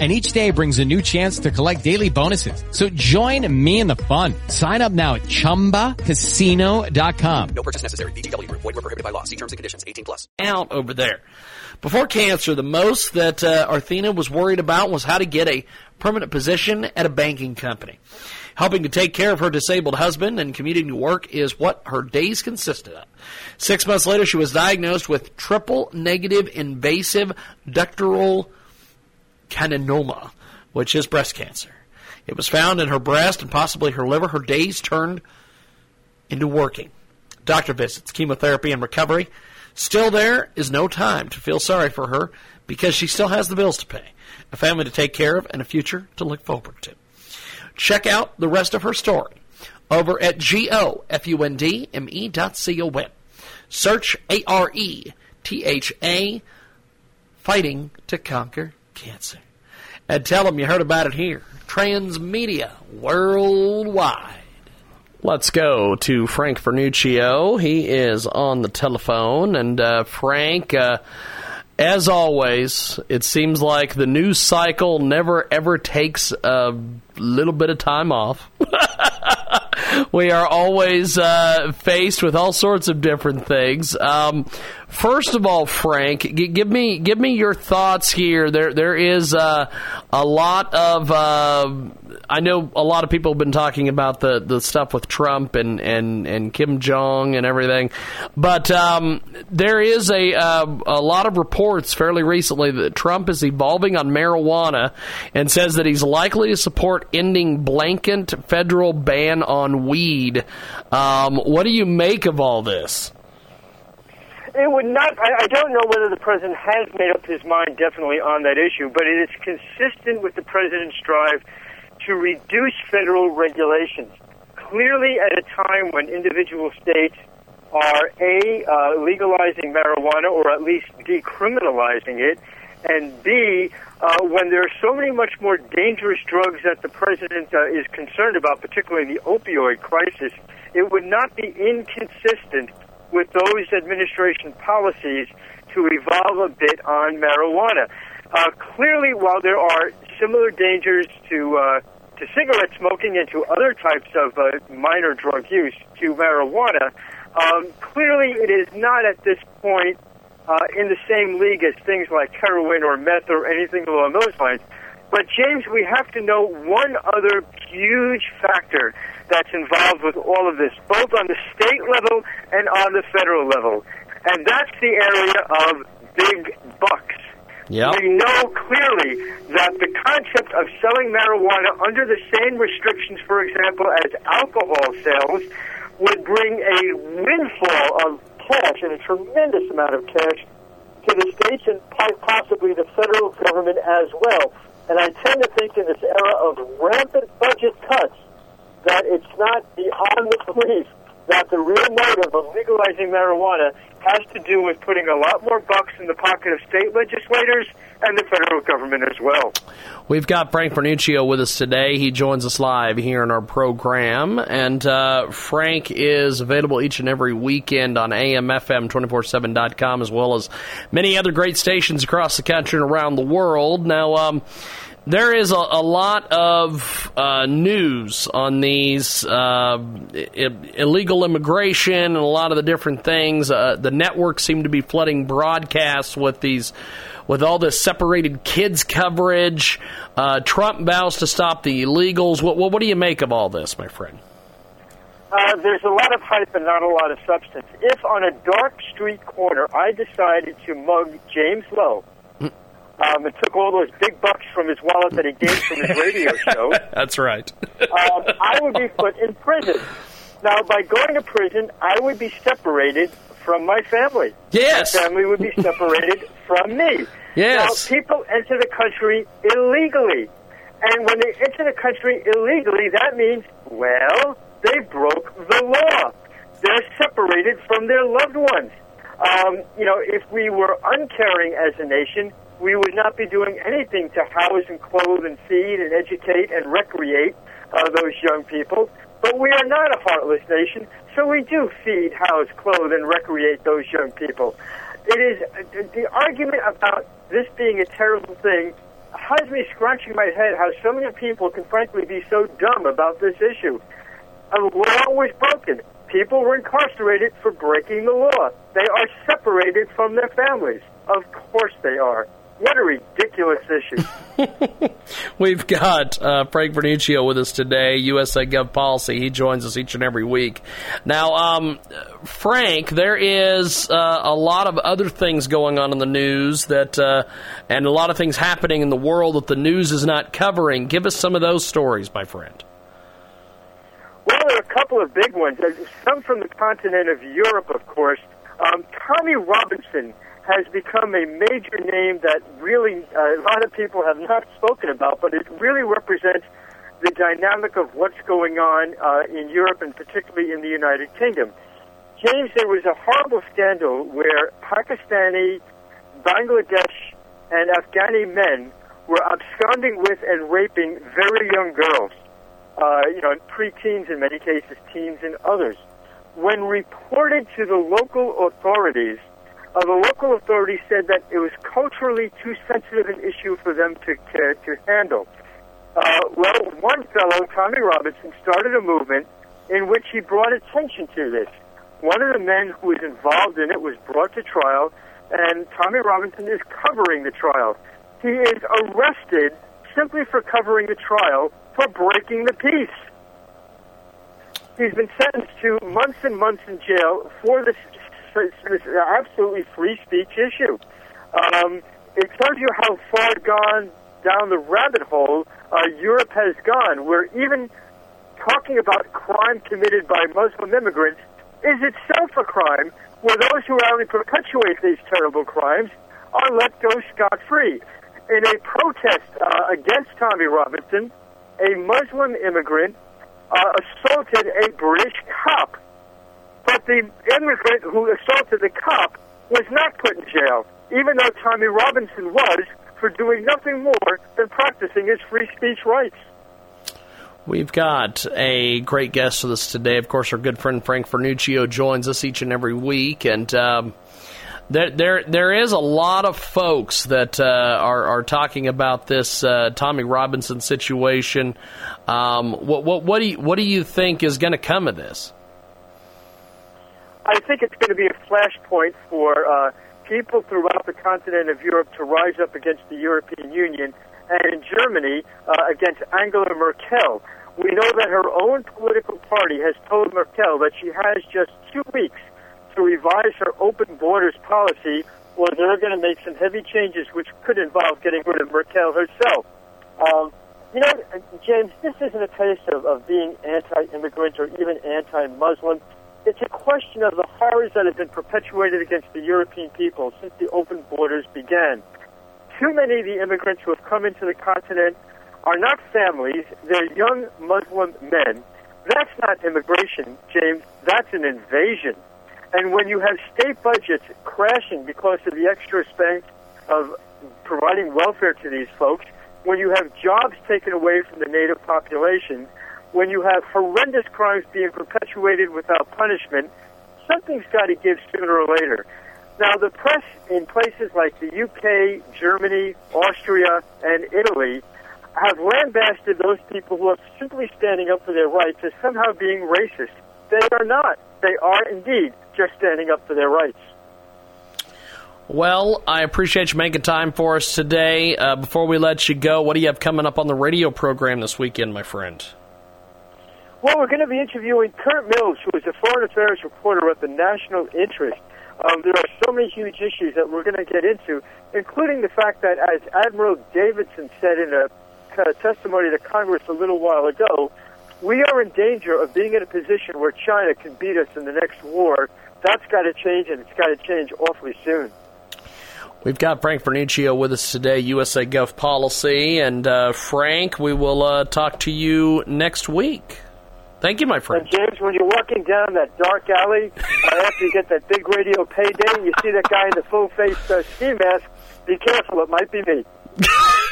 And each day brings a new chance to collect daily bonuses. So join me in the fun. Sign up now at ChumbaCasino.com. No purchase necessary. VGW. Void were prohibited by law. See terms and conditions. 18 plus. out over there. Before cancer, the most that uh, Aretha was worried about was how to get a permanent position at a banking company. Helping to take care of her disabled husband and commuting to work is what her days consisted of. Six months later, she was diagnosed with triple negative invasive ductal carcinoma, which is breast cancer. It was found in her breast and possibly her liver. Her days turned into working. Doctor visits, chemotherapy, and recovery. Still, there is no time to feel sorry for her because she still has the bills to pay, a family to take care of, and a future to look forward to. Check out the rest of her story over at G-O-F-U-N-D-M-E dot C-O-M. Search A-R-E-T-H-A, Fighting to Conquer Cancer. And tell them you heard about it here. Transmedia Worldwide. Let's go to Frank Vernuccio. He is on the telephone. And uh, Frank, uh, as always, it seems like the news cycle never ever takes a little bit of time off. we are always uh, faced with all sorts of different things. Um, first of all, Frank, give me give me your thoughts here. There there is uh, a lot of. Uh, I know a lot of people have been talking about the, the stuff with Trump and, and, and Kim Jong and everything, but um, there is a uh, a lot of reports fairly recently that Trump is evolving on marijuana and says that he's likely to support ending blanket federal ban on weed. Um, what do you make of all this? It would not. I, I don't know whether the president has made up his mind definitely on that issue, but it is consistent with the president's drive to reduce federal regulations. Clearly, at a time when individual states are a uh, legalizing marijuana or at least decriminalizing it, and b uh, when there are so many much more dangerous drugs that the president uh, is concerned about, particularly the opioid crisis, it would not be inconsistent with those administration policies to evolve a bit on marijuana. Uh, clearly, while there are similar dangers to uh, to cigarette smoking and to other types of uh, minor drug use to marijuana, um, clearly it is not at this point uh, in the same league as things like heroin or meth or anything along those lines. But James, we have to know one other huge factor that's involved with all of this, both on the state level and on the federal level, and that's the area of big bucks. Yep. We know clearly that the concept of selling marijuana under the same restrictions, for example, as alcohol sales, would bring a windfall of cash and a tremendous amount of cash to the states and possibly the federal government as well. And I tend to think in this era of rampant budget cuts that it's not beyond the belief that the real motive of legalizing marijuana has to do with putting a lot more bucks in the pocket of state legislators and the federal government as well. We've got Frank Vernuccio with us today. He joins us live here in our program. And uh, Frank is available each and every weekend on AMFM247.com as well as many other great stations across the country and around the world. Now, um, there is a, a lot of uh, news on these uh, illegal immigration and a lot of the different things. Uh, the networks seem to be flooding broadcasts with these, with all this separated kids coverage. Uh, Trump vows to stop the illegals. What, what, what do you make of all this, my friend? Uh, there's a lot of hype and not a lot of substance. If on a dark street corner I decided to mug James Lowe um, and took all those big bucks from his wallet that he gained from his radio show, That's right. um, I would be put in prison. Now, by going to prison, I would be separated from my family. Yes. My family would be separated from me. Yes. Now, people enter the country illegally. And when they enter the country illegally, that means, well, they broke the law. They're separated from their loved ones. Um, you know, if we were uncaring as a nation, we would not be doing anything to house and clothe and feed and educate and recreate uh, those young people. But we are not a heartless nation, so we do feed, house, clothe, and recreate those young people. It is the argument about this being a terrible thing has me scratching my head how so many people can frankly be so dumb about this issue. A law was broken. People were incarcerated for breaking the law. They are separated from their families. Of course they are. What a ridiculous issue. We've got uh, Frank Vernuccio with us today, USA Gov Policy. He joins us each and every week. Now, um, Frank, there is uh, a lot of other things going on in the news that, uh, and a lot of things happening in the world that the news is not covering. Give us some of those stories, my friend. Well, there are a couple of big ones. Some from the continent of Europe, of course. Um, Tommy Robinson has become a major name that really uh, a lot of people have not spoken about, but it really represents the dynamic of what's going on uh, in Europe and particularly in the United Kingdom. James, there was a horrible scandal where Pakistani, Bangladesh, and Afghani men were absconding with and raping very young girls, uh, you know, preteens in many cases, teens in others. When reported to the local authorities, uh, the local authorities said that it was culturally too sensitive an issue for them to to, to handle. Uh, well, one fellow, Tommy Robinson, started a movement in which he brought attention to this. One of the men who was involved in it was brought to trial, and Tommy Robinson is covering the trial. He is arrested simply for covering the trial for breaking the peace. He's been sentenced to months and months in jail for this this absolutely free speech issue. Um, it tells you how far gone down the rabbit hole uh, Europe has gone, where even talking about crime committed by Muslim immigrants is itself a crime, where those who only perpetuate these terrible crimes are let go scot free. In a protest uh, against Tommy Robinson, a Muslim immigrant uh, assaulted a British cop the immigrant who assaulted the cop was not put in jail, even though Tommy Robinson was for doing nothing more than practicing his free speech rights. We've got a great guest with us today. Of course, our good friend Frank Vernuccio joins us each and every week, and um, there, there, there is a lot of folks that uh, are, are talking about this uh, Tommy Robinson situation. Um, what, what, what do you, what do you think is going to come of this? I think it's going to be a flashpoint for uh, people throughout the continent of Europe to rise up against the European Union and in Germany uh, against Angela Merkel. We know that her own political party has told Merkel that she has just two weeks to revise her open borders policy, or they're going to make some heavy changes, which could involve getting rid of Merkel herself. Um, you know, James, this isn't a case of, of being anti-immigrant or even anti-Muslim it's a question of the horrors that have been perpetuated against the European people since the open borders began. Too many of the immigrants who have come into the continent are not families, they're young Muslim men. That's not immigration, James, that's an invasion. And when you have state budgets crashing because of the extra expense of providing welfare to these folks, when you have jobs taken away from the native population, when you have horrendous crimes being perpetuated without punishment, something's got to give sooner or later. Now, the press in places like the UK, Germany, Austria, and Italy have lambasted those people who are simply standing up for their rights as somehow being racist. They are not. They are indeed just standing up for their rights. Well, I appreciate you making time for us today. Uh, before we let you go, what do you have coming up on the radio program this weekend, my friend? Well, we're going to be interviewing Curt Mills, who is a foreign affairs reporter at the National Interest. Um, there are so many huge issues that we're going to get into, including the fact that, as Admiral Davidson said in a kind of testimony to Congress a little while ago, we are in danger of being in a position where China can beat us in the next war. That's got to change, and it's got to change awfully soon. We've got Frank Vernuccio with us today, USA Gov Policy. And uh, Frank, we will uh, talk to you next week. Thank you, my friend. And friend. James, when you're walking down that dark alley, uh, after you get that big radio payday, and you see that guy in the full face uh, ski mask, be careful, it might be me.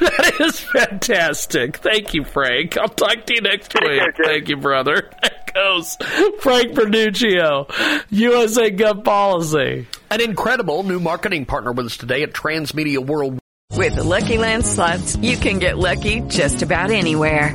That is fantastic. Thank you, Frank. I'll talk to you next Take week. care, Thank you, brother. There goes Frank Vernuccio, USA Gov Policy. An incredible new marketing partner with us today at Transmedia World. With the Lucky Land slots, you can get lucky just about anywhere.